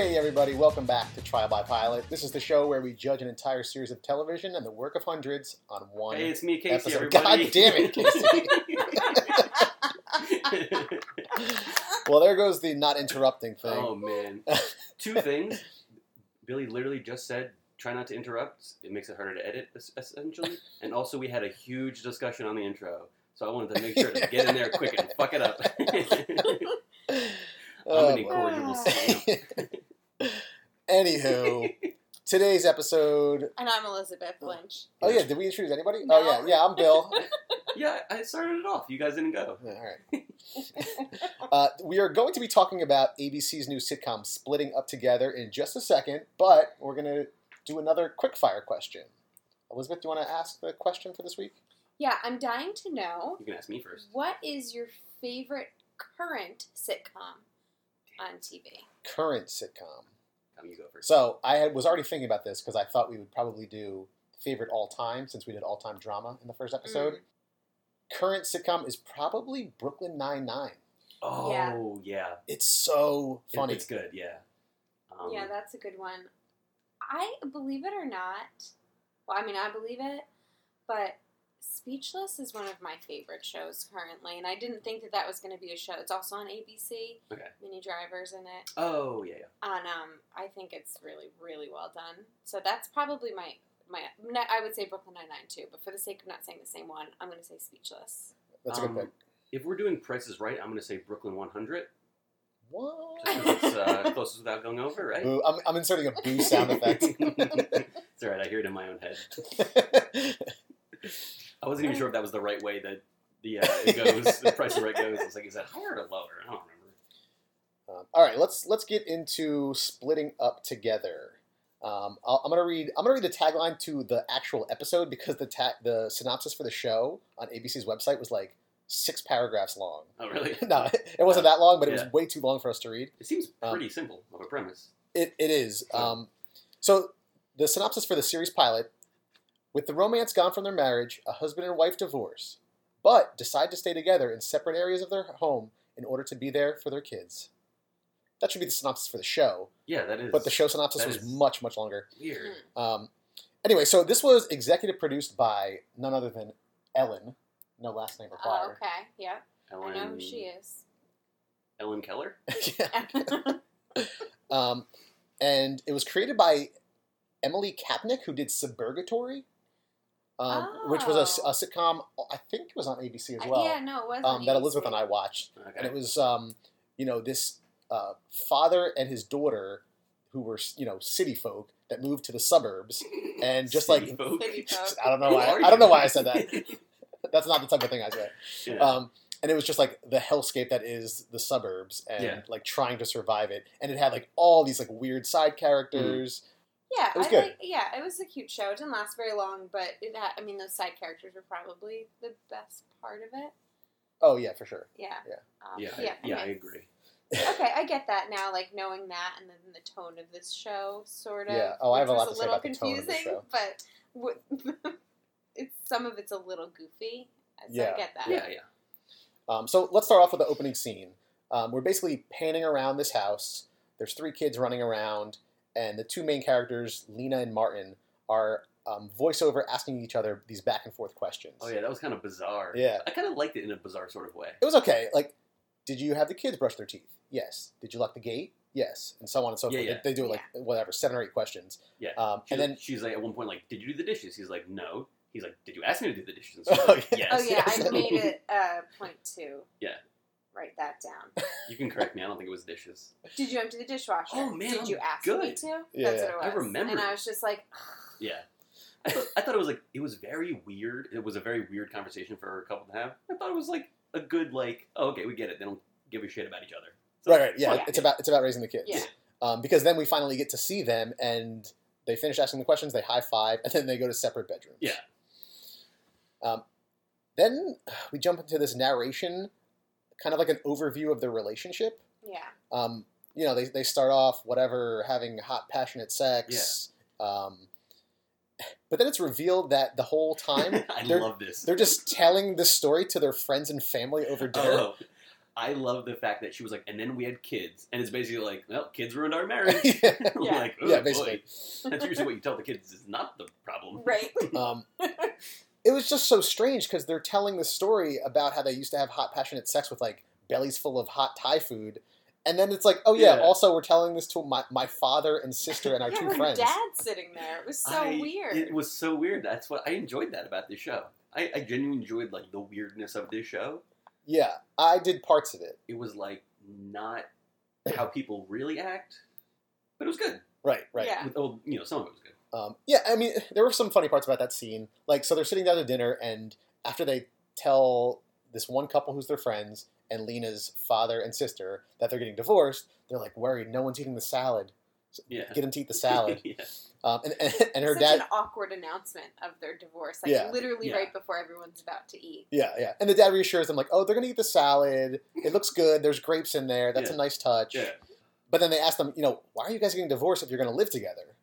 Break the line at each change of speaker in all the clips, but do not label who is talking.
Hey, everybody, welcome back to Trial by Pilot. This is the show where we judge an entire series of television and the work of hundreds on one
Hey, it's me, Casey.
episode.
Everybody.
God damn it, Casey. well, there goes the not interrupting thing.
oh man, two things. Billy literally just said, "Try not to interrupt." It makes it harder to edit, essentially. And also, we had a huge discussion on the intro, so I wanted to make sure to get in there quick and fuck it up.
Oh,
I'm an
boy.
incorrigible.
Anywho, today's episode.
And I'm Elizabeth Lynch.
Oh yeah, did we introduce anybody?
No.
Oh yeah, yeah, I'm Bill.
Yeah, I started it off. You guys didn't go.
Yeah, All right. Uh, we are going to be talking about ABC's new sitcom splitting up together in just a second, but we're going to do another quick fire question. Elizabeth, do you want to ask the question for this week?
Yeah, I'm dying to know
You can ask me first.
what is your favorite current sitcom on TV?
Current sitcom.
Come, you go first.
So I had, was already thinking about this because I thought we would probably do favorite all time since we did all time drama in the first episode. Current sitcom is probably Brooklyn Nine Nine.
oh yeah,
It's so
It-
funny.
It's good. Yeah. Um,
yeah, that's a good one. I believe it or not. Well, I mean, I believe it, but Speechless is one of my favorite shows currently, and I didn't think that that was going to be a show. It's also on ABC.
Okay.
Minnie Driver's in it,
Oh yeah, yeah.
and um, I think it's really, really well done. So that's probably my my. I would say Brooklyn Nine Nine too, but for the sake of not saying the same one, I'm going to say Speechless.
That's a good
Um,
pick.
If we're doing prices right, I'm going to say Brooklyn 100.
What?
Just 'cause it's uh, closest without going over, right?
Boo. I'm, I'm inserting a boo sound effect.
it's alright, I hear it in my own head. I wasn't even sure if that was the right way that the uh, it goes, the price of right goes. I was like, is that higher or lower? I don't remember.
Um, all right, let's let's get into splitting up together. Um, I'll, I'm gonna read. I'm gonna read the tagline to the actual episode because the ta- the synopsis for the show on ABC's website was like six paragraphs long.
Oh, really?
no, it wasn't that long, but it
Yeah.
was way too long for us to read.
It seems
Um,
pretty simple of a premise.
It, it is. Um, so the synopsis for the series pilot: With the romance gone from their marriage, a husband and wife divorce, but decide to stay together in separate areas of their home in order to be there for their kids. That should be the synopsis for the show,
Yeah, that is.
but the show synopsis was much much longer.
weird.
Um, anyway, so this was executive produced by none other than Ellen, no last name
Oh,
required.
okay. Yeah,
Ellen,
I know who she is.
Ellen Keller.
Yeah. Um, and it was created by Emily Kapnek, who did Suburgatory, um, which was a,
Oh.
sitcom. I think it was on ABC as well.
yeah, no, it was
um, that Elizabeth and I watched,
Okay.
and it was um, you know this uh, father and his daughter who were you know city folk that moved to the suburbs, and just
City
like
folk.
City.
I don't know why
are
I don't know why I said that. That's not the type of thing I say.
Yeah.
Um, and it was just like the hellscape that is the suburbs and
Yeah.
like trying to survive it. And it had like all these like weird side characters.
Yeah,
It was
I
good.
Like, yeah, it was a cute show. It didn't last very long, but it had, I mean, those side characters were probably the best part of it.
Oh yeah, for sure.
Yeah.
Yeah.
Um,
yeah,
yeah.
I, yeah, I
okay.
agree.
okay, I get that now. Like knowing that, and then the tone of this show, sort of.
Yeah. Oh, I have a lot
was
to say
little
about the tone of the show.
But w- it's some of it's a little goofy. So
Yeah.
I get that.
Yeah, yeah.
Um, so let's start off with the opening scene. Um, we're basically panning around this house. There's three kids running around, and the two main characters, Lena and Martin, are um, voiceover asking each other these back and forth questions.
Oh yeah, that was kind of bizarre.
Yeah.
I kind of liked it in a bizarre sort of way.
It was okay. Like, did you have the kids brush their teeth? Yes. Did you lock the gate? Yes. And so on and so
Yeah,
forth.
yeah.
They, they do it like whatever, seven or eight questions.
Yeah.
Um, and then
she's like at one point like, "Did you do the dishes?" He's like, "No." He's like, "Did you ask me to do the dishes?" And she's
Oh,
like,
yeah.
yes.
Oh yeah,
yes.
I made it a point to.
Yeah.
Write that down.
You can correct me. I don't think it was dishes.
Did you empty the dishwasher?
Oh, man,
Did
I'm
you ask me
good.
to?
Yeah.
That's what it was.
I remember.
And I was just like,
Yeah. I thought, I thought it was like it was very weird. It was a very weird conversation for a couple to have. I thought it was like a good like, oh, okay, we get it. They don't give a shit about each other. So-
right, right, yeah,
Yeah.
It's about it's about raising the kids.
yeah.
Um, because then we finally get to see them, and they finish asking the questions. They high five, and then they go to separate bedrooms.
Yeah.
Um, then we jump into this narration, kind of like an overview of their relationship.
Yeah.
Um, you know, they, they start off whatever having hot, passionate sex. Um, but then it's revealed that the whole time
I
they're,
love this.
they're just telling this story to their friends and family over dinner.
Oh, I love the fact that she was like, and then we had kids, and it's basically like, well, kids ruined our marriage.
yeah.
I'm
Yeah.
like, oh,
Yeah,
boy.
basically.
That's usually what you tell the kids is not the problem.
Right.
Um, it was just so strange because they're telling the story about how they used to have hot, passionate sex with like bellies full of hot Thai food. And then it's like, oh yeah,
Yeah.
also we're telling this to my, my father and sister and our
yeah,
two
her
friends.
dad's sitting there. It was so
I-
weird.
It was so weird. That's what I enjoyed that about this show. I, I genuinely enjoyed like the weirdness of this show.
Yeah, I did parts of it.
It was like not how people really act, but it was good.
Right, right.
Yeah.
With, oh, you know, some of it was good.
Um, yeah, I mean, there were some funny parts about that scene. Like, so they're sitting down to dinner, and after they tell this one couple who's their friends and Lena's father and sister that they're getting divorced, they're like worried. No one's eating the salad.
Yeah.
Get them to eat the salad.
yeah.
um, and, and, and her
Such
dad.
an awkward announcement of their divorce. Like
Yeah.
literally
Yeah.
right before everyone's about to eat.
Yeah, yeah. And the dad reassures them, like, oh, they're going to eat the salad. It looks good. There's grapes in there. That's
Yeah.
a nice touch.
Yeah.
But then they ask them, you know, why are you guys getting divorced if you're going to live together?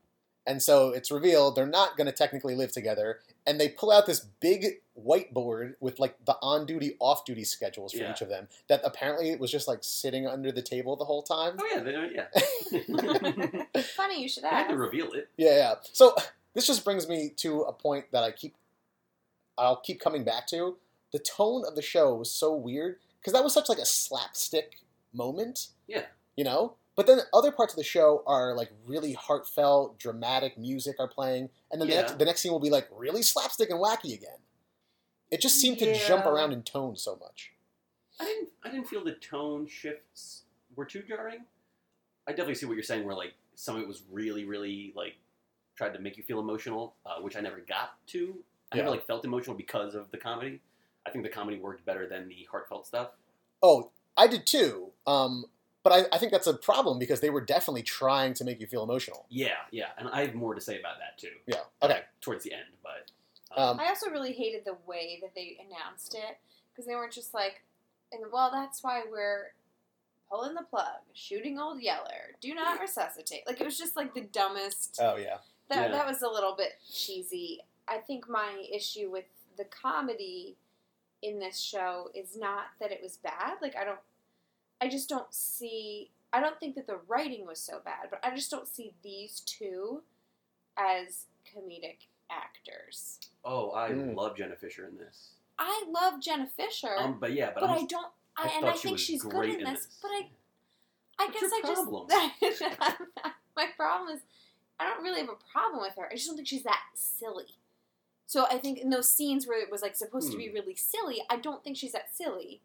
And so it's revealed they're not going to technically live together. And they pull out this big whiteboard with like the on duty, off duty schedules for
Yeah.
each of them that apparently it was just like sitting under the table the whole time.
Oh yeah, they, yeah.
Funny you should
I had to reveal it.
Yeah, yeah. So this just brings me to a point that I keep, I'll keep coming back to. The tone of the show was so weird because that was such like a slapstick moment.
Yeah.
You know. But then other parts of the show are like really heartfelt, dramatic music are playing, and then the, next, the next scene will be like really slapstick and wacky again. It just seemed to jump around in tone so much.
I didn't. I didn't feel the tone shifts were too jarring. I definitely see what you're saying. Where like some of it was really, really like tried to make you feel emotional, uh, which I never got to. I never like felt emotional because of the comedy. I think the comedy worked better than the heartfelt stuff.
Oh, I did too. Um, but I, I think that's a problem because they were definitely trying to make you feel emotional.
Yeah, yeah, and I have more to say about that too.
Yeah. Okay.
Towards the end, but
Um,
I also really hated the way that they announced it because they weren't just like, and well, that's why we're pulling the plug, shooting old Yeller, do not resuscitate. Like it was just like the dumbest.
Oh yeah.
That
Yeah.
that was a little bit cheesy. I think my issue with the comedy in this show is not that it was bad. Like I don't I just don't see I don't think that the writing was so bad, but I just don't see these two as comedic actors.
oh, I
Mm.
love Jenna Fischer in this.
I love Jenna Fischer,
Um, but yeah, but,
but
I'm,
I don't I,
I
and I
she
think she's good
great
in
in
this,
this.
but I I
What's
guess
your
I just my problem is I don't really have a problem with her. I just don't think she's that silly. So I think in those scenes where it was like supposed to be
Hmm.
really silly, I don't think she's that silly.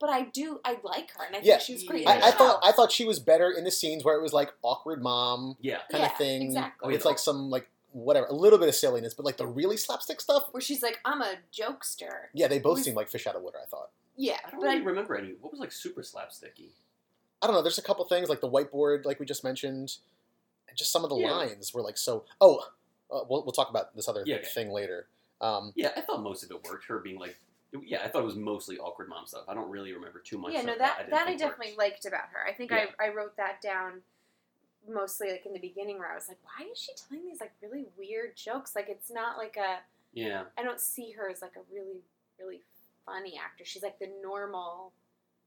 But I do I like her and I
Yeah.
think she was great.
Yeah.
I, I thought. I thought she was better in the scenes where it was like awkward mom
yeah,
kind
Yeah,
of thing.
exactly.
It's like some like whatever, a little bit of silliness, but like the really slapstick stuff.
where she's like, I'm a jokester.
Yeah, they both
Was-
seem like fish out of water. I thought.
Yeah,
I don't
but
really
I,
remember any. What was like super slapsticky?
I don't know. There's a couple things like the whiteboard, like we just mentioned, and just some of the
Yeah.
lines were like so. Oh, uh, we'll we'll talk about this other
Yeah, okay.
thing later. Um,
Yeah, I thought most of it worked. Her being like, yeah, I thought it was mostly awkward mom stuff. I don't really remember too much.
yeah, no, that
didn't
that I definitely
worked.
liked about her. I think
Yeah.
I, I wrote that down mostly like in the beginning where I was like, why is she telling these like really weird jokes? Like it's not like a
Yeah,
I don't see her as like a really really funny actor. She's like the normal.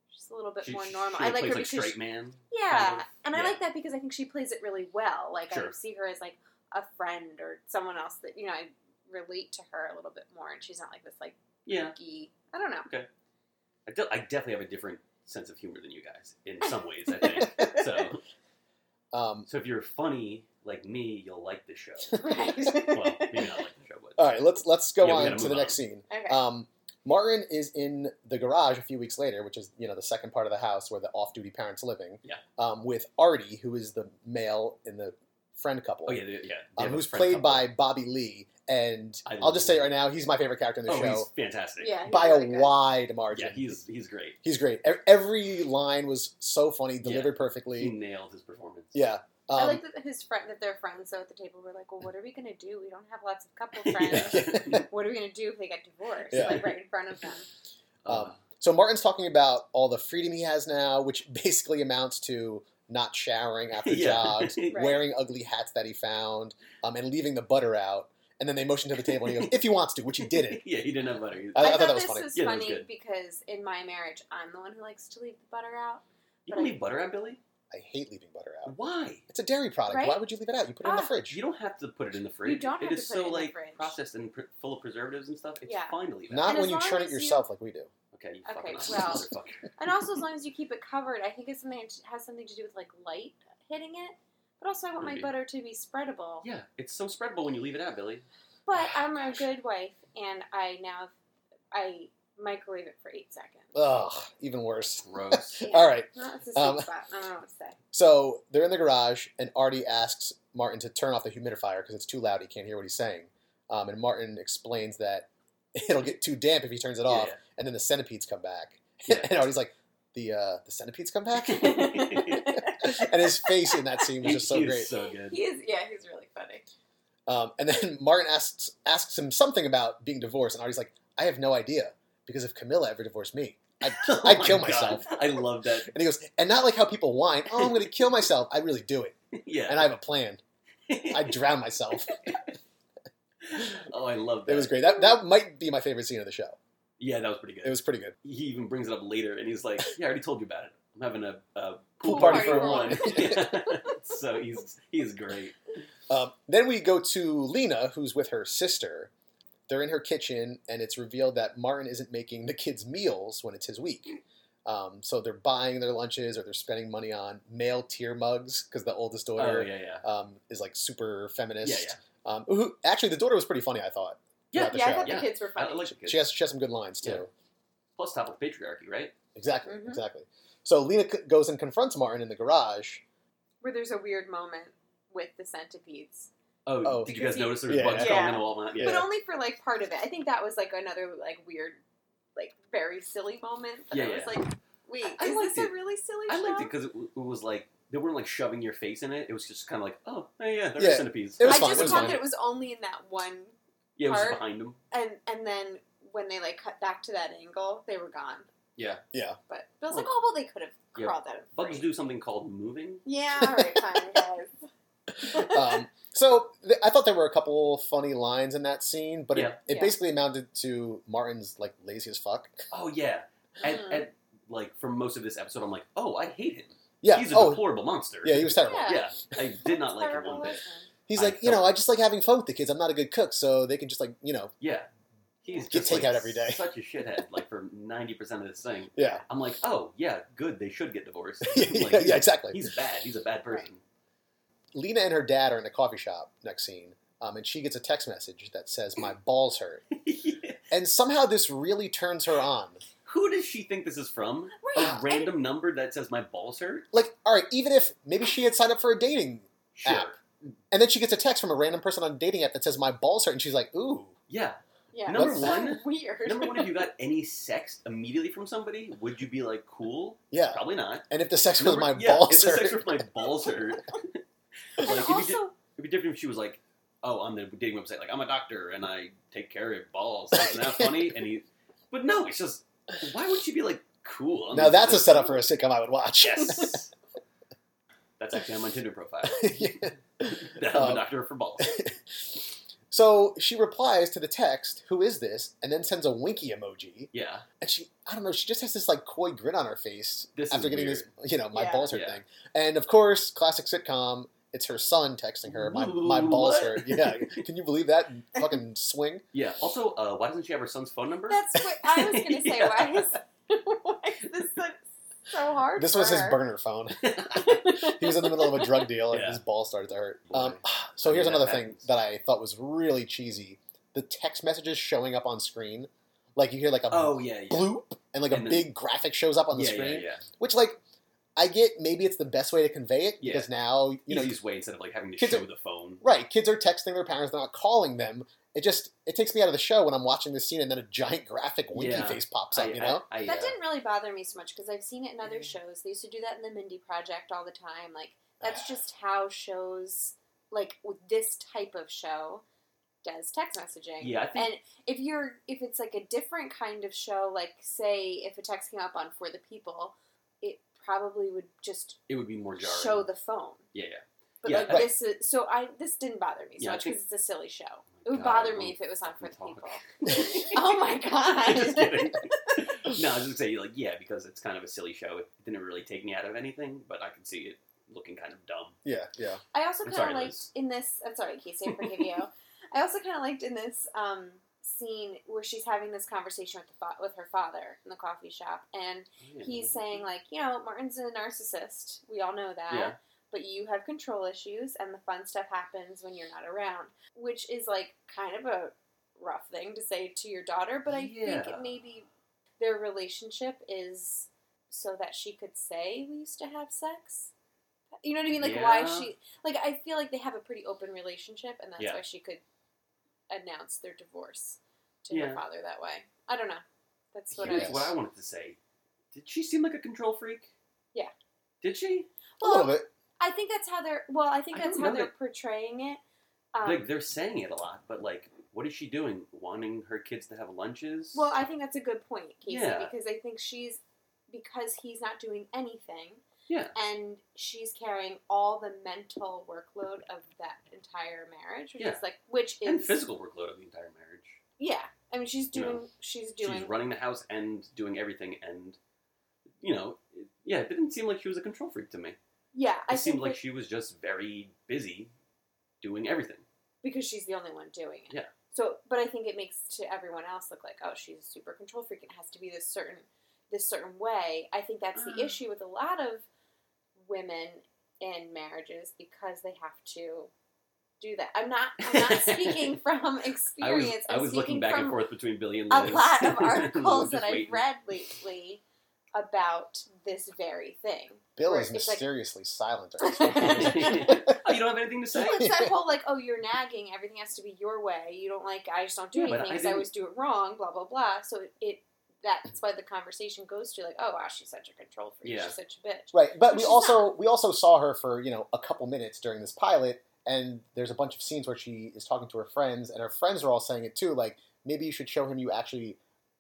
She's a little bit
she,
more normal.
she
I like her
like
because
straight man.
yeah,
kind of.
and I like that because I think she plays it really well. Like I see her as like a friend or someone else that you know I relate to her a little bit more, and she's not like this like
Yeah.
I don't know.
I, de- I definitely have a different sense of humor than you guys in some ways. I think so.
um,
So if you're funny like me, you'll like this show.
Right.
well, maybe not like the show, but
all right, let's let's go
Yeah,
on
gotta
the
move
next scene.
Okay.
Um, Martin is in the garage a few weeks later, which is you know the second part of the house where the off-duty parents are living.
Yeah.
Um, with Artie, who is the male in the friend couple.
oh yeah, they- yeah.
um, who's played
couple.
by Bobby Lee, and
I
I'll just say it right now, he's my favorite character in the
Oh,
show
he's fantastic.
yeah, he's
by
really
a
good.
wide margin.
yeah, he's he's great.
he's great. Every line was so funny,
Yeah.
perfectly.
He nailed his performance.
Yeah. Um,
I like that his friend that their friends though at the table were like, "Well, what are we gonna do? We don't have lots of couple friends.
Yeah.
What are we gonna do if they get divorced?
Yeah.
Like right in front of them."
Uh,
Um, So Martin's talking about all the freedom he has now, which basically amounts to not showering after
Yeah.
jogs,
Right.
wearing ugly hats that he found, um, and leaving the butter out. and then they motion to the table, and he goes, "If he wants to," which he didn't.
yeah, he didn't have butter.
I-
I,
I
thought,
thought that was
this
funny.
was
Yeah, that was
funny
good.
because in my marriage, I'm the one who likes to leave the butter out.
you
but
can
I-
leave butter out, Billy?
I hate leaving butter out.
Why?
It's a dairy product.
Right?
Why would you leave it out? You put it in the
Ah,
fridge.
You don't have to put it in the fridge.
You don't have
it
to put
so
it in the
like processed and pr- full of preservatives and stuff. It's
Yeah.
fine to leave out.
Not
And
when you churn it
as you-
yourself like we do.
Okay, you
Okay,
fucking
well-
motherfucker.
And also, as long as you keep it covered, I think it's something that has something to do with like light hitting it. But also, I want my butter to be spreadable.
Yeah, it's so spreadable when you leave it out, Billy.
But I'm a good wife, and I now I microwave it for eight seconds.
Ugh, even worse.
Gross.
Yeah.
All right.
No, it's a sweet
Um,
spot. I don't know what to say.
So they're in the garage, and Artie asks Martin to turn off the humidifier because it's too loud. He can't hear what he's saying. Um, and Martin explains that it'll get too damp if he turns it
Yeah,
off,
yeah.
and then the centipedes come back.
Yeah.
and Artie's like, "The uh, the centipedes come back," and
and
his face in that scene was just so
He
great.
so good.
He is, yeah, he's really funny.
Um, and then Martin asks asks him something about being divorced, and Artie's like, "I have no idea because if Camilla ever divorced me, I'd,
Oh
I'd kill
God.
myself."
I love that.
And he goes, "And not like how people whine. Oh, I'm going to kill myself. I really do it,
Yeah.
and I have a plan. I drown myself."
Oh, I love that.
It was great. That that might be my favorite scene of the show.
Yeah, that was pretty good.
It was pretty good.
he even brings it up later, and he's like, "Yeah, I already told you about it. I'm having a, a
Pool party
party
for one.
one."
Yeah. so he's he's great.
Um, then we go to Lena, who's with her sister. They're in her kitchen, and it's revealed that Martin isn't making the kids' meals when it's his week. Um, so they're buying their lunches or they're spending money on male tier mugs because the oldest
Oh
daughter
yeah, yeah,
um, is like super
yeah,
feminist.
Yeah.
Um, who, actually, the daughter was pretty funny, I thought.
Yeah,
throughout the
yeah, I
show.
thought
Yeah.
the kids were
I like the kids.
She has, she has some good lines too.
Yeah. Plus, top of patriarchy, right?
Exactly,
Mhm.
exactly. So Lena c- goes and confronts Martin in the garage.
Where there's a weird moment with the centipedes,
Oh,
Oh.
did you guys
he-
notice there was
Yeah.
bugs
Yeah.
crawling in the wall? Yeah.
but only for like part of it. I think that was like another like weird, like very silly moment. That
Yeah,
I was
yeah.
like, wait,
I
is
liked
this
it.
a really silly
I
show?
liked it because it, w- it was like they weren't like shoving your face in it. It was just kind of like, oh, hey, yeah, there's
Yeah.
centipedes.
It was
I
fine,
just
it was
thought
fine.
that it was only in that one,
yeah, it was just
part.
behind them.
and and then when they like cut back to that angle, they were gone.
Yeah,
Yeah.
But I was like, oh well, they could have
Yeah.
crawled out of
bugs
frame.
do something called moving.
Yeah, all right, fine, guys.
um, so th- I thought there were a couple funny lines in that scene, but
Yeah.
it, it
Yeah.
basically amounted to Martin's like lazy as fuck.
Oh yeah, and,
Mhm.
and like for most of this episode, I'm like, oh, I hate him.
Yeah.
he's a
oh,
deplorable monster.
yeah. He was terrible.
Yeah.
Yeah, I did not like him one bit.
listen.
He's
I
like, you know, I just like having fun with the kids. I'm not a good cook, so they can just like, you know,
Yeah, he's
Get
just like,
takeout every day.
Such a shithead. Like for ninety percent of this thing,
yeah,
I'm like, oh yeah, good. They should get divorced.
yeah,
Like,
yeah, exactly.
He's bad. He's a bad person.
Lena and her dad are in a coffee shop next scene, um, and she gets a text message that says, "My balls hurt," and somehow this really turns her on.
Who does she think this is from?
Right.
A random number that says my balls hurt?
Like, all right, even if maybe she had signed up for a dating
Sure.
app, and then she gets a text from a random person on a dating app that says, "My balls hurt," and she's like, "Ooh."
Yeah.
Yeah,
Number
it's
one-
weird.
Number one, if you got any sex immediately from somebody, would you be like cool?
Yeah,
Probably not.
and if the sex was my
yeah,
balls
if the
hurt,
sex with my balls hurt. like, it'd, be di-
also,
it'd be different if she was like, "Oh, on the dating website, like I'm a doctor and I take care of balls." Isn't that funny? And he, but no, it's just why would she be like cool?
now that's a setup for a sitcom I would watch.
yes. that's actually on my Tinder profile.
Yeah.
That I'm
Um,
a doctor for balls.
So she replies to the text, "Who is this?" and then sends a winky emoji.
Yeah.
And she, I don't know, she just has this like coy grin on her face
This
after getting
weird.
this, you know, my
Yeah.
balls hurt
Yeah.
thing. And of course, classic sitcom. It's her son texting her, "My my balls
what?
hurt." Yeah, can you believe that fucking swing?
Yeah. Also, uh, why doesn't she have her son's phone number?
that's what I was gonna say.
Yeah.
Why is why is this so, so hard?
This
for
was his burner phone. He was in the middle of a drug deal, and
Yeah.
his ball started to hurt. Um, so here's
Yeah,
another
that
thing that I thought was really cheesy: the text messages showing up on screen. Like you hear like a
oh yeah, yeah.
bloop, and like a
then-
big graphic shows up on the
yeah,
screen.
yeah, yeah.
Which like I get maybe it's the best way to convey it
Yeah.
because now you know
Easiest way instead of like having to
Kids
show
are-
the phone.
right kids are texting their parents they're not calling them it just it takes me out of the show when I'm watching this scene and then a giant graphic winky
Yeah.
face pops up
I,
you know
I, I,
That
uh,
didn't really bother me so much because I've seen it in other shows. They used to do that in the Mindy Project all the time. Like that's just how shows, like with this type of show, does text messaging.
Yeah, I think
And if you're if it's like a different kind of show, like say if a text came up on For the People, it probably would just
it would be more jarring.
show the phone.
yeah, yeah.
But
Yeah,
like
right.
this is so I this didn't bother me so
Yeah,
much because it's a silly show. It would
God,
bother me if it was on for the
fucking
people. oh my god!
just kidding. no, I was just saying, like, yeah, because it's kind of a silly show. It didn't really take me out of anything, but I could see it looking kind of dumb.
Yeah, yeah.
I also
I'm
kind
sorry,
of liked
Liz.
in this. I'm sorry, Casey. I forgive you. I also kind of liked in this um, scene where she's having this conversation with the fa- with her father in the coffee shop, and
Yeah.
he's saying like, you know, Martin's a narcissist. We all know that.
Yeah.
But you have control issues, and the fun stuff happens when you're not around, which is like kind of a rough thing to say to your daughter. But I think
Yeah.
it maybe their relationship is so that she could say we used to have sex. You know what I mean? Like why she like I feel like they have a pretty open relationship, and that's why she could announce their divorce to
Yeah.
her father that way. I don't know. That's what
Here's
I.
Yes.
what I wanted to say. Did she seem like a control freak?
Yeah.
Did she?
A little bit.
I think that's how they're. Well, I think that's
don't
how they're
that-
portraying it. Um,
like they're saying it a lot, but like, what is she doing? Wanting her kids to have lunches?
well, I think that's a good point, Casey,
Yeah.
because I think she's because he's not doing anything,
yeah,
and she's carrying all the mental workload of that entire marriage, which
Yeah.
is like which is
and physical workload of the entire marriage.
Yeah, I mean, she's
You know,
doing. she's doing.
She's running the house and doing everything, and you know, it- yeah, it didn't seem like she was a control freak to me.
yeah, I
It seemed like
that-
she was just very busy doing everything.
because she's the only one doing it.
Yeah.
So, but I think it makes to everyone else look like, oh, she's a super control freak. It has to be this certain, this certain way. I think that's the
Uh.
issue with a lot of women in marriages because they have to do that. I'm not. I'm not speaking from
I was,
experience.
I
I'm
was looking
speaking
back
from
and forth between Billy and
a lot of articles
just
that I've read lately about this very thing.
Bill is
it's like-
mysteriously silent during this whole conversation.
oh, you don't have anything to say?
Well, it's that whole like, oh, you're nagging. Everything has to be your way. You don't like. I just don't do
Yeah,
anything
I
because I,
didn't-
always do it wrong. Blah blah blah. So it, it that's why the conversation goes to like, oh wow, she's such a control freak.
Yeah.
She's such a bitch.
Right, but
Which
we
she's
also we also saw her for you know a couple minutes during this pilot, and there's a bunch of scenes where she is talking to her friends, and her friends are all saying it too. Like maybe you should show him you actually,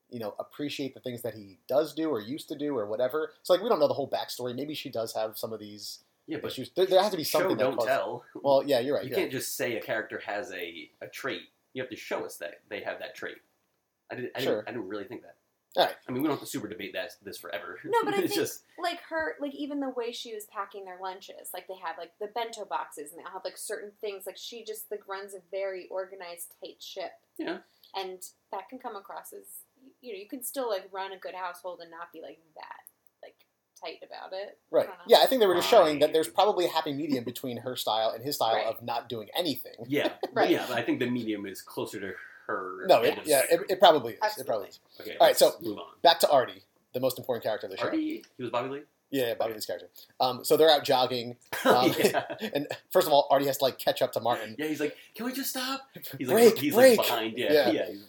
you know, appreciate the things that he does do or used to do or whatever. So like we don't know the whole backstory. Maybe she does have some of these
Yeah, but
issues. There, there has to be
show
something. that
don't
causes-
tell.
Well, yeah, you're right.
you
yeah.
can't just say a character has a, a trait. You have to show us that they have that trait. I didn't. I,
Sure.
didn't, I didn't really think that.
All right.
I mean, we don't have to super debate that this forever.
No, but I
it's
think-
just
Like her, like even the way she was packing their lunches, like they have like the bento boxes, and they all have like certain things. Like she just like runs a very organized, tight ship.
Yeah.
and that can come across as you know you can still like run a good household and not be like that like tight about it.
Right.
don't.
Yeah, I think they were just showing that there's probably a happy medium between her style and his style
Right.
of not doing anything.
yeah,
Right.
yeah. I think the medium is closer to her.
No, it, yeah, it, it probably is. It probably is.
okay.
All right,
let's
so-
move on.
Back to Artie, the most important character of the show.
Artie, he was Bobby Lee.
Yeah, Bobby Lee's character. Um, so they're out jogging, Um,
yeah.
and first of all, Artie has to like catch up to Martin,
yeah, he's like, "Can we just stop?" He's
Break,
like, he's
break.
like behind. Yeah,
Yeah.
yeah. he's-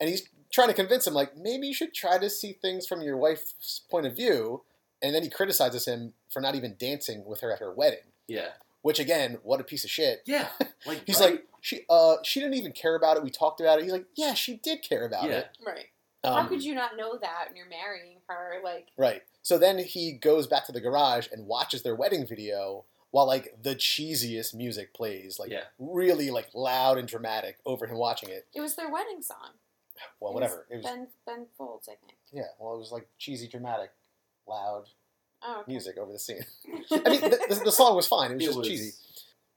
and he's trying to convince him like maybe you should try to see things from your wife's point of view. And then he criticizes him for not even dancing with her at her wedding.
yeah,
Which again, what a piece of shit.
yeah. Like
He's
right?
like, she uh she didn't even care about it. We talked about it. He's like, yeah, she did care about
yeah,
it.
Right.
Um,
How could you not know that when you're marrying her? Like,
Right. So then he goes back to the garage and watches their wedding video while like the cheesiest music plays, like
Yeah.
really like loud and dramatic over him watching it.
it was their wedding song.
Well,
It
whatever. It
Was
was
ben Ben Folds, I think.
yeah. Well, it was like cheesy, dramatic, loud
Oh, okay.
music over the scene. I mean, the, the, the song was fine. It was
It
just
was-
cheesy.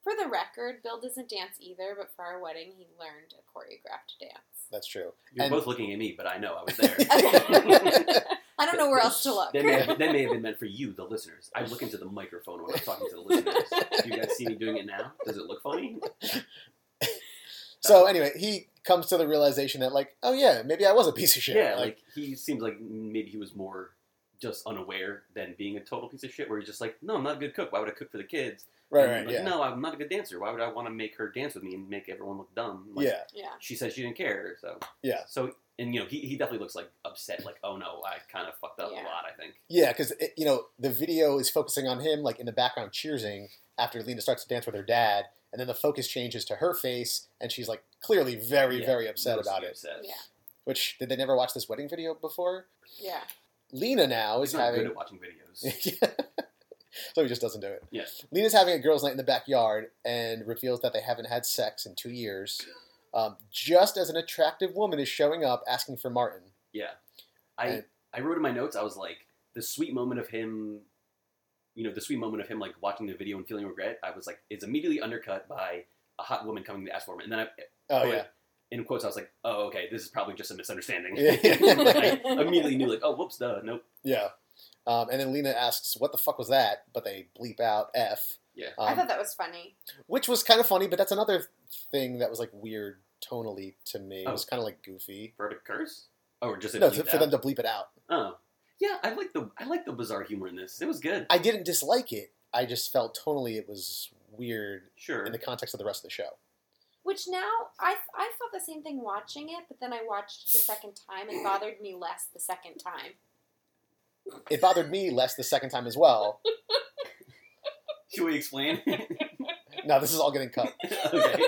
For the record, Bill doesn't dance either, but for our wedding, he learned a choreographed dance.
That's true.
You're
And-
both looking at me, but I know I was there.
I don't know where else to look.
that, may have, that may have been meant for you, the listeners. I look into the microphone when I'm talking to the listeners. Do you guys see me doing it now? Does it look funny?
So anyway, he comes to the realization that like, oh yeah, maybe I was a piece of shit.
Yeah, like he seems like maybe he was more just unaware than being a total piece of shit. Where he's just like, no, I'm not a good cook. Why would I cook for the kids?
right,
And,
right,
like,
yeah,
No, I'm not a good dancer. Why would I want to make her dance with me and make everyone look dumb? Like,
yeah,
Yeah.
She said she didn't care. So
Yeah.
So and you know he, he definitely looks like upset. Like oh no, I kind of fucked up
Yeah.
a lot. I think.
yeah. Because you know the video is focusing on him, like in the background cheersing after Lena starts to dance with her dad, and then the focus changes to her face, and she's like clearly very,
Yeah,
very upset
Mostly
about it.
Upset.
Yeah.
Which did they never watch this wedding video before?
Yeah.
Lena now is
He's not
having.
good at watching videos.
so he just doesn't do it.
Yeah.
Lena's having a girls' night in the backyard and reveals that they haven't had sex in two years. um, just as an attractive woman is showing up asking for Martin.
Yeah, I
And-
I wrote in my notes. I was like, the sweet moment of him, you know, the sweet moment of him like watching the video and feeling regret. I was like, is immediately undercut by a hot woman coming to ask for him, and then I,
Oh yeah,
in quotes, I was like, oh okay, this is probably just a misunderstanding.
Yeah.
I immediately knew like, oh whoops, duh, nope.
yeah. Um, and then Lena asks, "What the fuck was that?" But they bleep out F.
Yeah.
I
Um,
thought that was funny.
which was kind of funny, but that's another thing that was like weird tonally to me. It
Oh.
was kind of like goofy.
For her to curse, oh, or just
No, to, for them to bleep it out.
Oh, yeah, I like the I like the bizarre humor in this. It was good.
I didn't dislike it. I just felt tonally it was weird
Sure.
in the context of the rest of the show.
Which now I I felt the same thing watching it, but then I watched the second time. and bothered me less the second time.
It bothered me less the second time as well.
Should we explain?
no, this is all getting cut.
okay.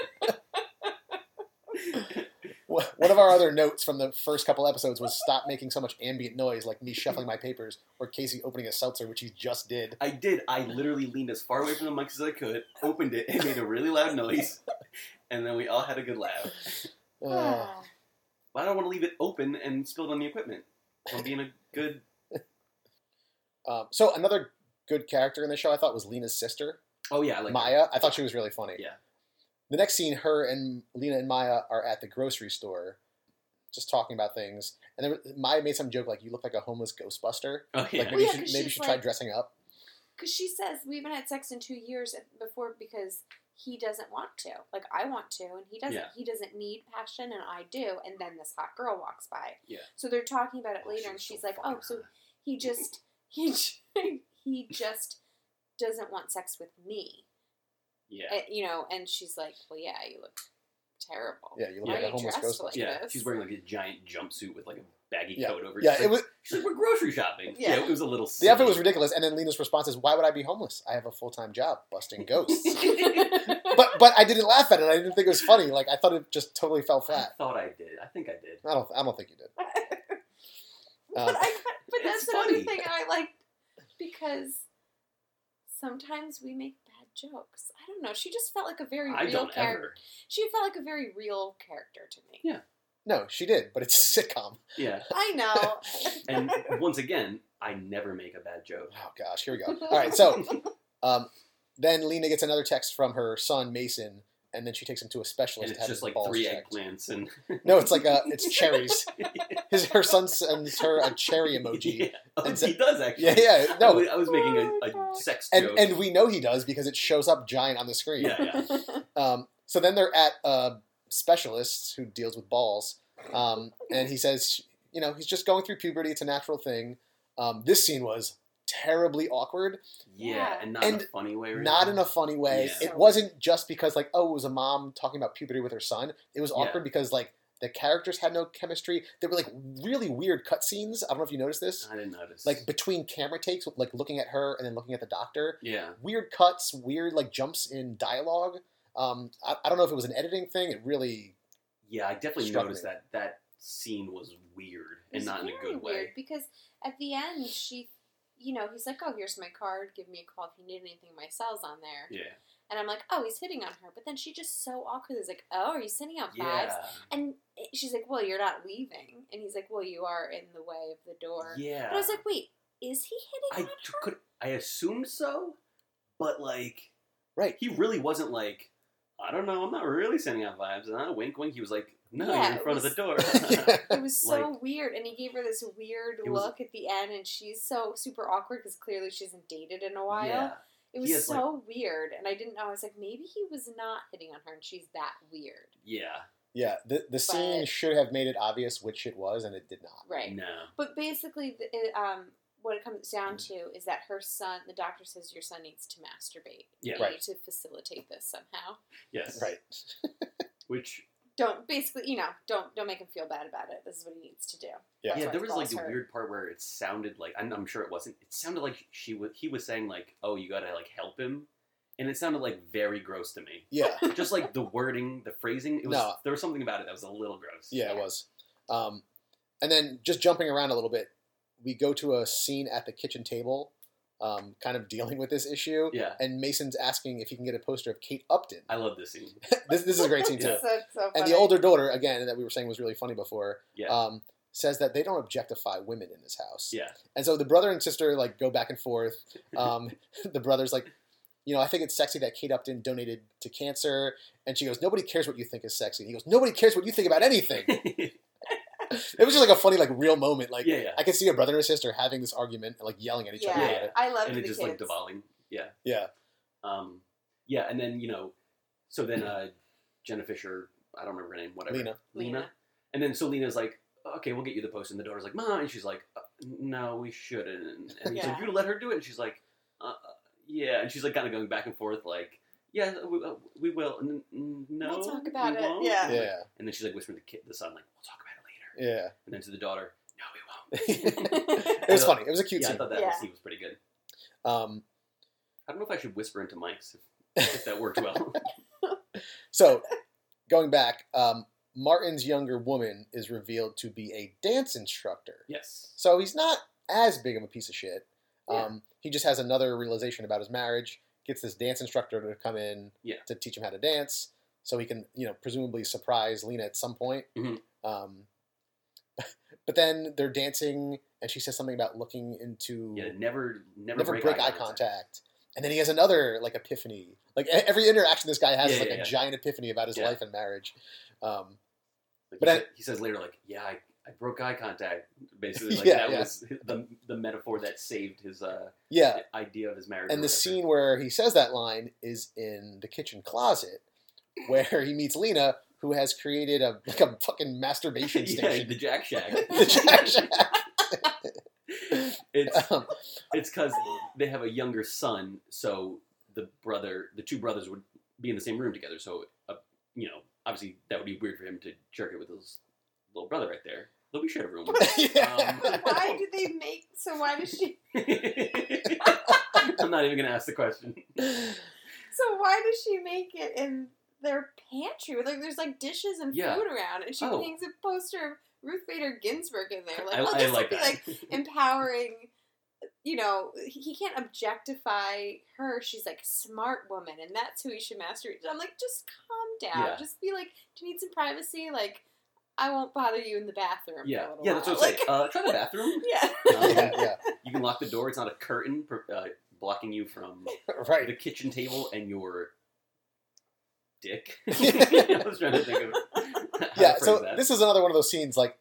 One of our other notes from the first couple episodes was stop making so much ambient noise, like me shuffling my papers or Casey opening a seltzer, which he just did.
I did. I literally leaned as far away from the mic as I could, opened it, and made a really loud noise, and then we all had a good laugh.
Uh,
But I don't want to leave it open and spilled on the equipment. I'm being a good.
um, so another good character in the show I thought was Lena's sister,
Oh yeah, I like
Maya. I thought she was really funny.
Yeah.
The next scene, her and Lena and Maya are at the grocery store, just talking about things, and then Maya made some joke like, "You look like a homeless Ghostbuster."
Oh yeah.
Like maybe
Yeah,
you
'cause
should, maybe you
she's
should try dressing up.
Because she says we haven't had sex in two years before because he doesn't want to. Like I want to, and he doesn't.
Yeah.
He doesn't need passion, and I do. And then this hot girl walks by.
Yeah.
So they're talking about it
Oh,
later,
she
and she's
so
like, "Oh, so he just he he just doesn't want sex with me."
yeah.
Uh, you know, and she's like, "Well, yeah, you look terrible.
Yeah, you look
Why
like a homeless
dressed
Ghostbuster.
like
yeah.
this?"
She's wearing like a giant jumpsuit with like a baggy
Yeah.
coat over.
Yeah,
She's
it was
She's like, we're grocery shopping.
Yeah.
Yeah, it was a little.
the outfit
silly.
was ridiculous, and then Lena's response is, "Why would I be homeless? I have a full time job busting ghosts." but but I didn't laugh at it. I didn't think it was funny. Like I thought it just totally fell flat.
I
flat.
thought I did. I think I did.
I don't I don't think you did.
but
Um,
I but that's
It's
another thing I like because sometimes we make bad jokes. I don't know. She just felt like a very
I
real
don't
character.
ever.
She felt like a very real character to me.
Yeah.
No, she did, but it's a sitcom.
Yeah.
I know.
And once again, I never make a bad joke.
Oh gosh, here we go. All right, so um, then Lena gets another text from her son Mason, and then she takes him to a
And
specialist. to
it's
have
just
his
like
balls
three
checked.
eggplants and
No, it's like a it's cherries. His her son sends her a cherry emoji.
yeah. Oh,
And so-
he does actually.
Yeah, yeah,
I
no,
was, I was making
Oh
a, a sex
and
joke.
and we know he does because it shows up giant on the screen.
yeah, yeah.
Um, so then they're at a specialist who deals with balls, um, and he says, you know, he's just going through puberty; it's a natural thing. Um, this scene was terribly awkward,
Yeah,
Yeah.
and not in a funny way. Really.
not in a funny way.
Yeah.
It wasn't just because like, oh, it was a mom talking about puberty with her son. It was
Yeah.
awkward because like the characters had no chemistry. There were like really weird cutscenes. I don't know if you noticed this.
I didn't notice.
Like between camera takes, like looking at her and then looking at the doctor.
yeah,
weird cuts, weird like jumps in dialogue. Um, I, I don't know if it was an editing thing. It really,
yeah, I definitely noticed
me.
that that scene was weird and not in a
very
good
weird
way.
because at the end she you know he's like oh here's my card give me a call if you need anything my cell's on there
Yeah,
and i'm like oh he's hitting on her but then she just so awkwardly is like oh are you sending out vibes
yeah,
and she's like well you're not leaving and he's like well you are in the way of the door
yeah.
but i was like wait is he
I
hitting on her
could I assumed so, but like,
Right.
He really wasn't like, I don't know, I'm not really sending out vibes, and I wink wink. He was like, No,
Yeah,
you're in
it
front of the door.
it was so
Like-
weird and he gave her this weird
It was-
look at the end and she's so super awkward because clearly she hasn't dated in a while
yeah,
it was
has,
so weird and i didn't know i was like maybe he was not hitting on her and she's that weird
yeah,
yeah. The the scene
But-
should have made it obvious which it was, and it did not.
right
no,
But basically, the, it, um, what it comes down
Mm.
to is that her son, the doctor says your son needs to masturbate.
Yeah.
Right.
need to facilitate this somehow.
yes,
Right.
Which
Don't basically, you know, don't don't make him feel bad about it. This is what he needs to do.
Yeah.
That's
yeah, there was like
balls
the
hurt.
weird part where it sounded like I'm, I'm sure it wasn't. It sounded like she was. He was saying like, "Oh, you gotta like help him," and it sounded like very gross to me.
Yeah.
Just like the wording, the phrasing. It was
No.
there was something about it that was a little gross.
Yeah, it was. Um, and then just jumping around a little bit, we go to a scene at the kitchen table um, kind of dealing with this issue.
Yeah,
And Mason's asking if he can get a poster of Kate Upton.
I love this scene.
this, this is a great scene too.
Yeah.
So, so
And the older daughter, again, that we were saying was really funny before,
Yeah,
um, says that they don't objectify women in this house.
yeah,
And so the brother and sister like go back and forth. Um, the brother's like, you know, I think it's sexy that Kate Upton donated to cancer. And she goes, nobody cares what you think is sexy. And he goes, nobody cares what you think about anything. it was just like a funny, like real moment. Like
yeah, yeah.
I can see a brother and a sister having this argument and like yelling at each
yeah,
other.
Yeah,
about
yeah.
it.
I loved
and
the
it just
kids.
like devolving. Yeah,
Yeah.
um, yeah, and then you know, so then uh, Jenna Fischer, I don't remember her name, whatever,
Lena.
Lena,
Lena.
and then so Lena's like, okay, we'll get you the post, and the daughter's like, mom, and she's like, uh, no, we shouldn't, and he's like, you're let her do it, and she's like, uh, uh, yeah, and she's like kind of going back and forth, like. Yeah, we, uh, we will. N- n- no,
We'll talk about
we
it,
won't."
yeah.
Yeah.
And then she's like whispering to the, kid, the son, like, "We'll talk about it later."
Yeah.
And then to the daughter, "No, we won't."
It was funny. It was a cute
Yeah, I thought that
Yeah.
scene was pretty good.
Um,
I don't know if I should whisper into mics if, if that worked well.
so going back, um, Martin's younger woman is revealed to be a dance instructor.
yes.
So he's not as big of a piece of shit.
Yeah.
Um, he just has another realization about his marriage. Gets this dance instructor to come in
Yeah.
to teach him how to dance, so he can, you know, presumably surprise Lena at some point.
Mhm.
Um, but then they're dancing, and she says something about looking into
Yeah, never, never,
never
break,
break, eye contact. And then he has another like epiphany. Like every interaction this guy has is like
yeah,
a
yeah.
giant epiphany about his
Yeah.
life and marriage. Um,
Like
But
he,
I-
he says later, like, "Yeah, I, I broke eye contact." Basically, like
Yeah,
that
yeah.
was the the metaphor that saved his uh,
yeah,
idea of his marriage.
and the scene where he says that line is in the kitchen closet, where he meets Lena, who has created a like a fucking masturbation station.
yeah,
station.
the Jack Shack.
The Jack Shack.
it's
Um,
it's because they have a younger son, so the brother, the two brothers would be in the same room together. So, uh, you know, obviously that would be weird for him to jerk it with his little brother right there. They'll be shared a room.
yeah.
Um,
why do they make? So why does she?
I'm not even gonna ask the question.
So why does she make it in their pantry? Like there's like dishes and
Yeah.
food around, and she
Oh.
hangs a poster of Ruth Bader Ginsburg in there. Like,
I,
oh,
I
this
like
would be like empowering. You know, he he can't objectify her. She's like smart woman, and that's who he should masturbate. to. I'm like, just calm down.
Yeah.
Just be like, do you need some privacy? Like, I won't bother you in the bathroom.
yeah,
for a
yeah, that's what I'm
while.
saying. Uh, try the bathroom.
yeah.
Um,
yeah, yeah,
You can lock the door. It's not a curtain uh, blocking you from
right.
the kitchen table and your dick.
Yeah.
I was trying to think of how
Yeah,
to
so
that.
this is another one of those scenes like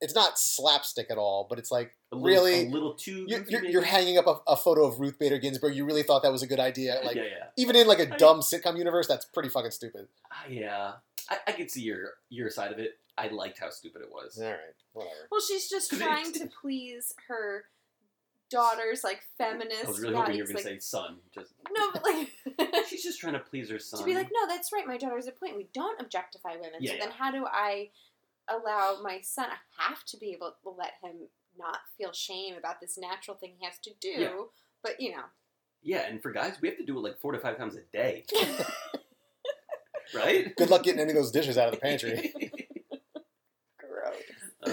it's not slapstick at all, but it's like
a little,
really
a little too.
you're, you're, you're hanging up a, a photo of Ruth Bader Ginsburg. You really thought that was a good idea. Like
yeah, yeah,
even in like a
I-
dumb sitcom universe, that's pretty fucking stupid.
Ah, yeah. I, I could see your your side of it. I liked how stupid it was.
All right, whatever.
Well, she's just trying to please her daughter's like feminist
I was really hoping you were
values.
going
Like,
to say son. Just
no, but like
she's just trying to please her son.
to be like, no, that's right. My daughter's a point. We don't objectify women.
Yeah,
so
yeah.
then, how do I allow my son? I have to be able to let him not feel shame about this natural thing he has to do.
Yeah.
But you know,
yeah, and for guys, we have to do it like four to five times a day, right?
Good luck getting any of those dishes out of the pantry.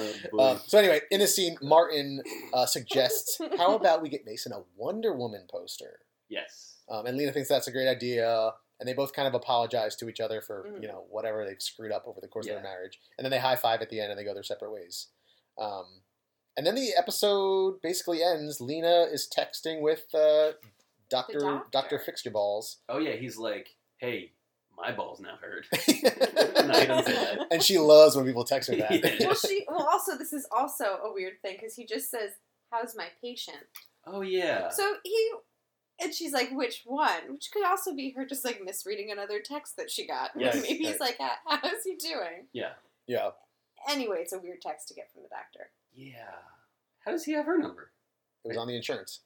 gross.
Uh.
Um, so anyway, in this scene, Martin uh, suggests, "How about we get Mason a Wonder Woman poster?"
yes.
Um, and Lena thinks that's a great idea, and they both kind of apologize to each other for
Mhm.
you know whatever they've screwed up over the course of their marriage, and then they high five at the end and they go their separate ways. Um, and then the episode basically ends. Lena is texting with uh, Doctor
doctor.
Doctor Fix Your Balls,
Oh yeah, he's like, hey, my balls now hurt. no, he doesn't say that.
and she loves when people text her that.
Yeah.
well, she. Well, also, this is also a weird thing because he just says, "How's my patient?"
Oh yeah.
So he. And she's like, which one? Which could also be her just like misreading another text that she got.
Yes,
Maybe he's like, how's he doing?
yeah.
yeah,
Anyway, it's a weird text to get from the doctor.
Yeah. How does he have her number?
it was on the insurance.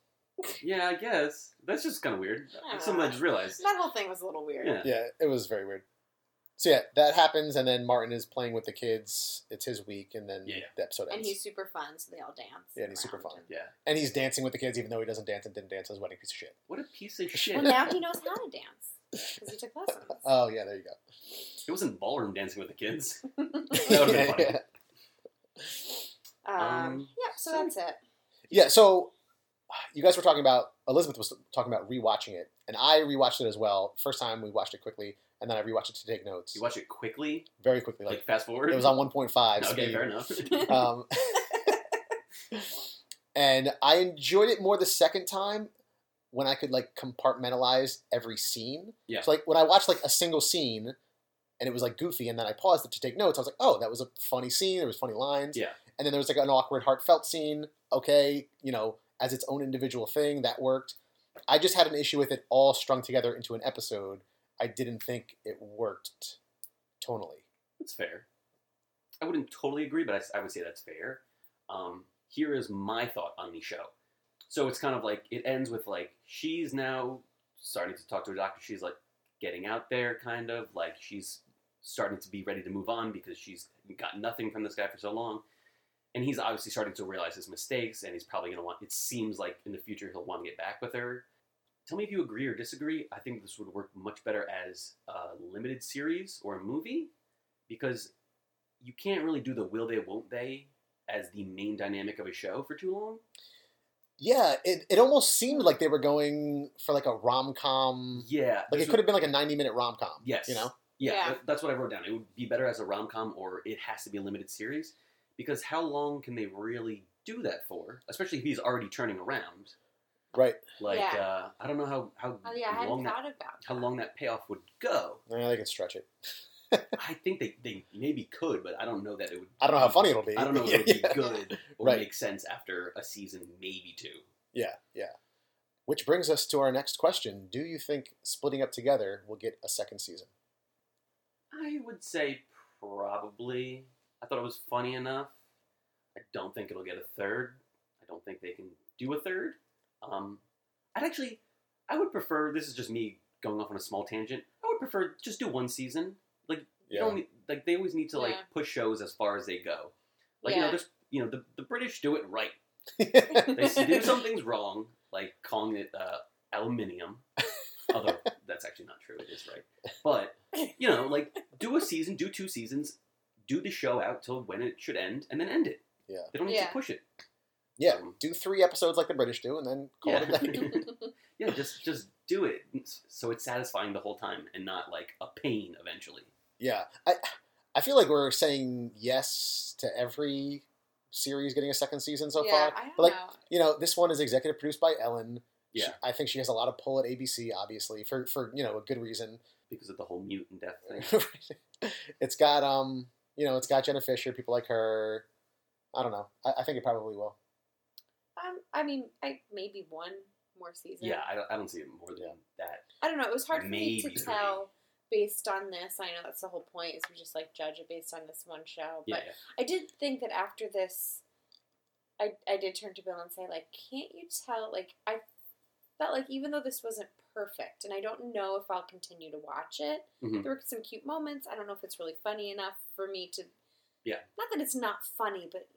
Yeah, I guess. That's just kind of weird.
I
Something I just realized.
That whole thing was a little weird.
Yeah.
Yeah, it was very weird. So yeah, that happens, and then Martin is playing with the kids. It's his week, and then
Yeah.
the episode ends.
And he's super fun, so they all dance.
Yeah, and he's super
around
fun.
him.
Yeah.
and he's dancing with the kids, even though he doesn't dance and didn't dance as a wedding piece of shit.
What a piece of shit.
Well, now he knows how to dance because he took lessons.
Oh yeah, there you go.
It wasn't ballroom dancing with the kids. That would've been funny.
yeah.
um,
Um,
yeah, so that's it.
Yeah, so you guys were talking about Elizabeth was talking about rewatching it, and I rewatched it as well. First time we watched it quickly, and then I rewatched it to take notes
You watch it quickly,
very quickly.
like,
Like
fast forward.
it was on 1.5
Okay,
speed.
fair enough.
Um, and I enjoyed it more the second time when I could like compartmentalize every scene.
Yeah.
So like when I watched like a single scene and it was like goofy, and then I paused it to take notes. I was like, oh, that was a funny scene. There was funny lines.
Yeah.
And then there was like an awkward, heartfelt scene. Okay, you know, as its own individual thing, that worked. I just had an issue with it all strung together into an episode. I didn't think it worked tonally.
That's fair. I wouldn't totally agree, but I, I would say that's fair. Um, here is my thought on the show. So it's kind of like it ends with like she's now starting to talk to her doctor. She's like getting out there, kind of like she's starting to be ready to move on because she's got nothing from this guy for so long. And he's obviously starting to realize his mistakes, and he's probably going to want. It seems like in the future he'll want to get back with her. Tell me if you agree or disagree. I think this would work much better as a limited series or a movie because you can't really do the will they won't they as the main dynamic of a show for too long.
Yeah, it, it almost seemed like they were going for like a rom com.
Yeah,
Like it could have been like a ninety minute rom com.
Yes.
You know?
Yeah,
Yeah.
that- that's what I wrote down. It would be better as a rom com, or it has to be a limited series, because how long can they really do that for? Especially if he's already turning around.
Right.
Like,
Yeah.
uh, I don't know how how
Oh yeah, I hadn't
long that,
thought about
how long that payoff would go.
Yeah, they can stretch it.
I think they, they maybe could, but I don't know that it would.
I don't know how funny it'll be.
I don't know if it would be good or
Right.
make sense after a season, maybe two.
Yeah, yeah. Which brings us to our next question. Do you think splitting up together will get a second season?
I would say probably. I thought it was funny enough. I don't think it'll get a third. I don't think they can do a third. Um, I'd actually, I would prefer. This is just me going off on a small tangent. I would prefer just do one season. Like you don't need, like they always need to like
Yeah.
push shows as far as they go. Like you know, there's you know the, the British do it right. They do some things wrong, like calling it uh, aluminium. Although that's actually not true. It is right. But you know, like do a season, do two seasons, do the show out till when it should end, and then end it.
Yeah.
They don't need
Yeah.
to push it.
yeah,
Um,
do three episodes like the British do, and then call
Yeah.
it a day.
yeah, just just do it so it's satisfying the whole time and not like a pain eventually.
yeah, I I feel like we're saying yes to every series getting a second season so
yeah,
far.
I don't
But like,
know.
you know, this one is executive produced by Ellen. She-
Yeah.
I think she has a lot of pull at ABC, obviously, for for you know a good reason.
Because of the whole mute and death thing.
it's got um, you know, it's got Jenna Fischer, people like her. I don't know. I, I think it probably will.
Um, I mean, I maybe one more season.
Yeah, I don't, I don't see it more than
Yeah.
that.
I don't know. It was hard for me to tell based on this. I know that's the whole point is we just like judge it based on this one show.
Yeah,
But
yeah.
I did think that after this, I I did turn to Bill and say like, can't you tell? Like I felt like even though this wasn't perfect, and I don't know if I'll continue to watch it.
Mhm.
There were some cute moments. I don't know if it's really funny enough for me to.
Yeah.
Not that it's not funny, but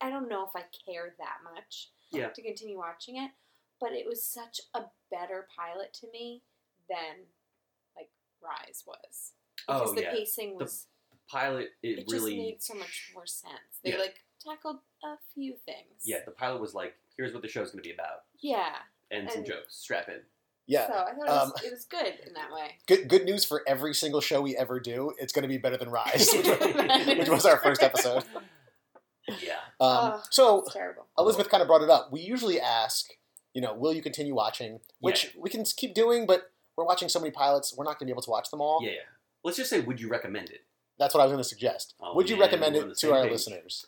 I, I don't know if I care that much.
Yeah.
To continue watching it, but it was such a better pilot to me than like Rise was because
Oh
the
yeah,
pacing
The
was
pilot it,
it,
really
just made so much more sense. They
Yeah.
like tackled a few things.
yeah. The pilot was like, here's what the show's going to be about,
Yeah.
and some jokes. Strap in.
Yeah.
So I thought it was, it was good in that way.
good good news for every single show we ever do. It's going to be better than Rise, which, was, which was our first episode.
Yeah.
Um,
Oh,
so
terrible.
Elizabeth kind of brought it up. We usually ask, you know, will you continue watching? Which we can keep doing, but we're watching so many pilots, we're not going to be able to watch them all.
Yeah, yeah. Let's just say, would you recommend it?
That's what I was going to suggest.
Oh,
Would you
man,
recommend it to our
page.
listeners?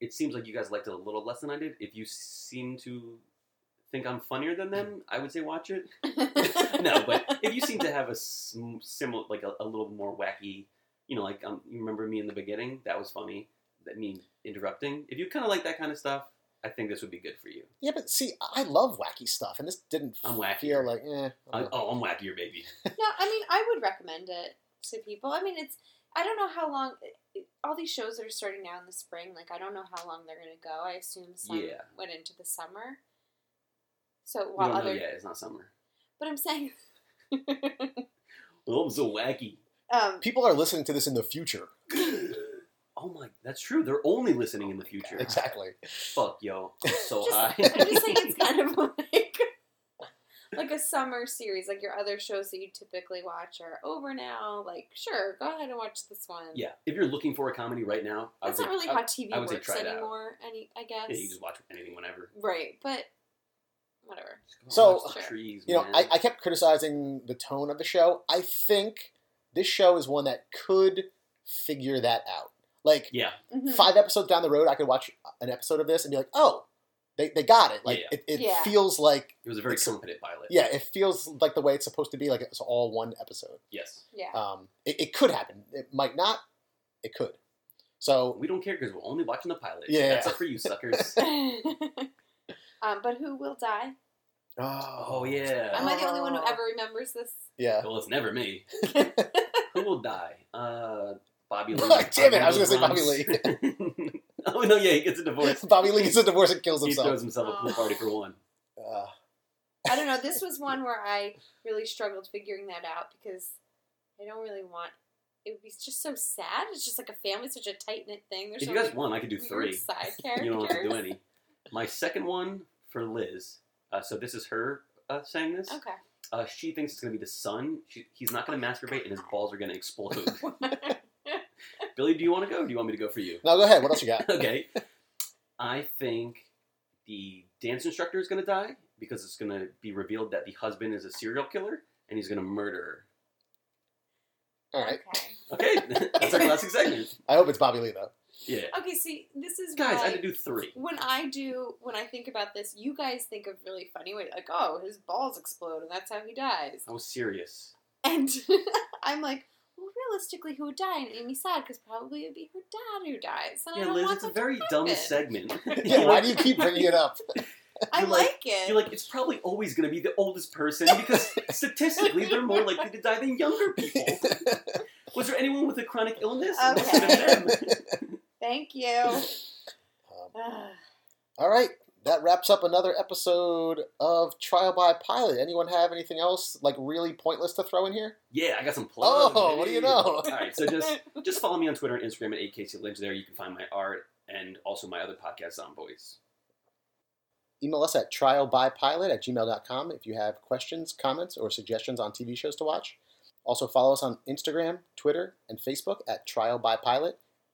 It seems like you guys liked it a little less than I did. If you seem to think I'm funnier than them, I would say watch it. no, but if you seem to have a similar, like a, a little more wacky, you know, like um, you remember me in the beginning, that was funny. That mean interrupting. If you kind of like that kind of stuff, I think this would be good for you.
Yeah, but see, I love wacky stuff, and this didn't
I'm wacky.
feel like, eh.
I, oh, I'm wackier, baby.
no, I mean I would recommend it to people. I mean it's I don't know how long all these shows that are starting now in the spring. Like I don't know how long they're going to go. I assume some
Yeah.
went into the summer. So
We
while
don't
other,
know yet. It's not summer.
but I'm saying,
Oh, I'm so wacky.
um,
People are listening to this in the future.
Oh my, that's true. They're only listening in the future.
Exactly.
Fuck yo, I'm so
Just-
high.
I'm just saying it's kind of like like a summer series, like your other shows that you typically watch are over now, like sure, go ahead and watch this one.
Yeah, if you're looking for a comedy right now, I would
That's not
say-
really
I-
how TV
I would say
works
try
anymore. Any, I guess.
Yeah, you just watch anything whenever.
Right, but whatever.
So,
trees,
You know. I, I kept criticizing the tone of the show. I think this show is one that could figure that out. Like
yeah,
Mhm.
five episodes down the road, I could watch an episode of this and be like, oh, they, they got it. Like
Yeah.
it, it
Yeah.
feels like
it was a very
It's-
competent pilot.
yeah, it feels like the way it's supposed to be. Like it's all one episode.
Yes.
Yeah.
Um, it, it could happen. It might not. It could. So
We don't care because we're only watching the pilot.
Yeah.
That's up for you, suckers.
um, but who will die?
oh yeah.
Am I the only one who ever remembers this?
yeah.
Well, it's never me. Who will die? Uh, Bobby Lee.
Damn it, I was gonna say Bobby Lee.
oh no, yeah, he gets a divorce.
Bobby Lee gets a divorce and kills himself.
He throws
himself.
himself a pool party for one.
Uh,
I don't know. This was one where I really struggled figuring that out because I don't really want. It would be just so sad. It's just like a family, such a tight knit thing. There's
If
so
you guys
many
want, I could do three.
side characters.
You don't have to do any. My second one for Liz. Uh, so this is her uh, saying this.
Okay.
Uh, she thinks it's going to be the son. She, he's not going to masturbate, and his balls are going to explode. Billy, do you want to go? Or do you want me to go for you?
now go ahead. What else you got?
okay. I think the dance instructor is going to die because it's going to be revealed that the husband is a serial killer and he's going to murder her.
All right.
Okay.
Okay, that's our classic segment.
I hope it's Bobby Lee though.
Yeah,
Okay. See, this is
guys, I had to do three.
when I do when I think about this, you guys think of really funny ways, like oh, his balls explode and that's how he dies.
I was serious.
And I'm like, well, realistically, who would die? And it made me sad because probably it'd be her dad who dies. And I
Yeah,
don't
Liz,
want
it's a
that to
very dumb segment.
Yeah. Why do you keep bringing it up?
I like,
like-
it.
You're like, it's probably always going to be the oldest person because statistically they're more likely to die than younger people. Was there anyone with a chronic illness? It must have been them.
Thank you.
Um, all right. That wraps up another episode of Trial by Pilot. Anyone have anything else like really pointless to throw in here?
Yeah, I got some plugs.
Oh, what do you know?
All right, so just just follow me on Twitter and Instagram at AKC Lynch. There you can find my art and also my other podcast, Zomboys.
Email us at trialbypilot at gmail.com if you have questions, comments, or suggestions on TV shows to watch. Also, follow us on Instagram, Twitter, and Facebook at Trial by Pilot.